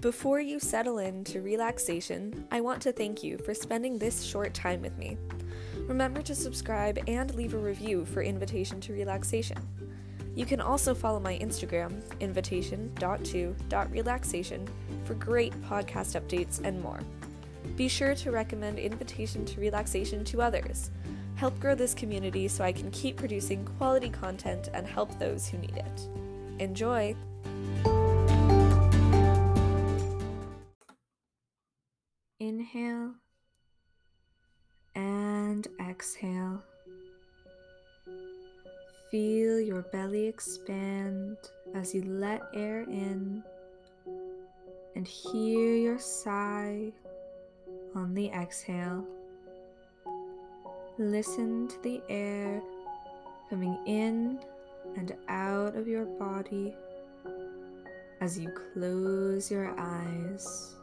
Before you settle into relaxation, I want to thank you for spending this short time with me. Remember to subscribe and leave a review for Invitation to Relaxation. You can also follow my Instagram, invitation.to.relaxation, for great podcast updates and more. Be sure to recommend Invitation to Relaxation to others. Help grow this community so I can keep producing quality content and help those who need it. Enjoy! Inhale and exhale. Feel your belly expand as you let air in and hear your sigh on the exhale. Listen to the air coming in and out of your body as you close your eyes.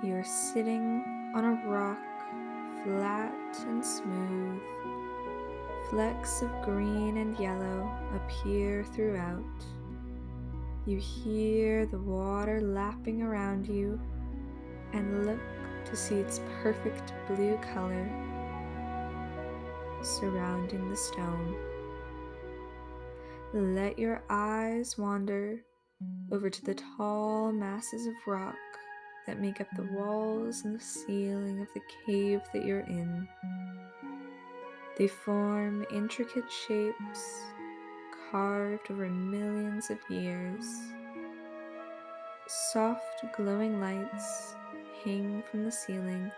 You're sitting on a rock, flat and smooth. Flecks of green and yellow appear throughout. You hear the water lapping around you and look to see its perfect blue color surrounding the stone. Let your eyes wander over to the tall masses of rock that make up the walls and the ceiling of the cave that you're in. They form intricate shapes carved over millions of years. Soft glowing lights hang from the ceiling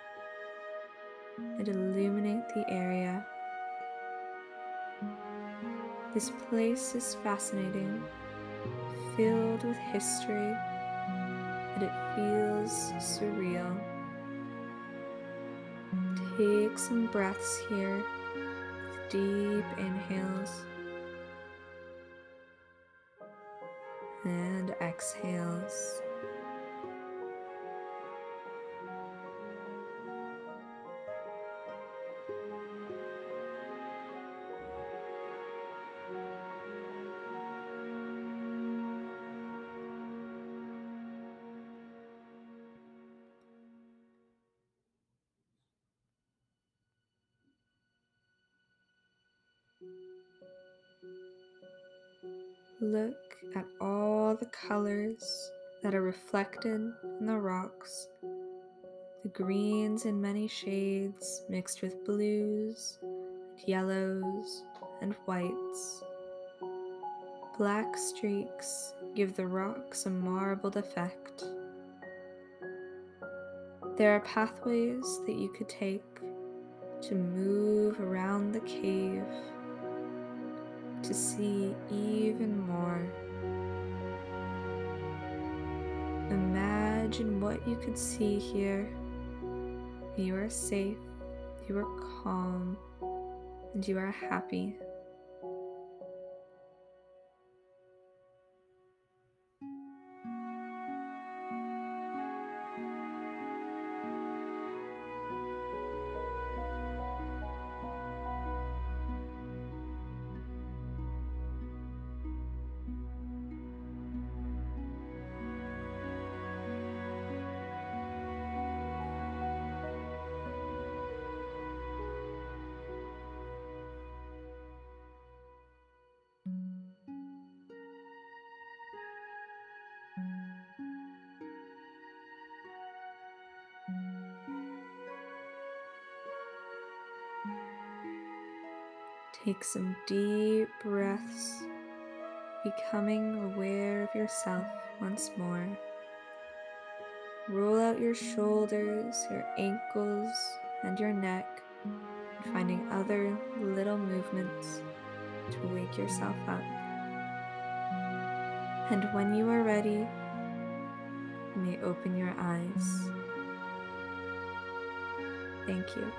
and illuminate the area. This place is fascinating, filled with history and it feels surreal. Take some breaths here, deep inhales and exhales. Look at all the colors that are reflected in the rocks. The greens in many shades mixed with blues, and yellows, and whites. Black streaks give the rocks a marbled effect. There are pathways that you could take to move around the cave to see even more. Imagine what you could see here. You are safe, you are calm, and you are happy. Take some deep breaths, becoming aware of yourself once more. Roll out your shoulders, your ankles, and your neck, finding other little movements to wake yourself up. And when you are ready, you may open your eyes. Thank you.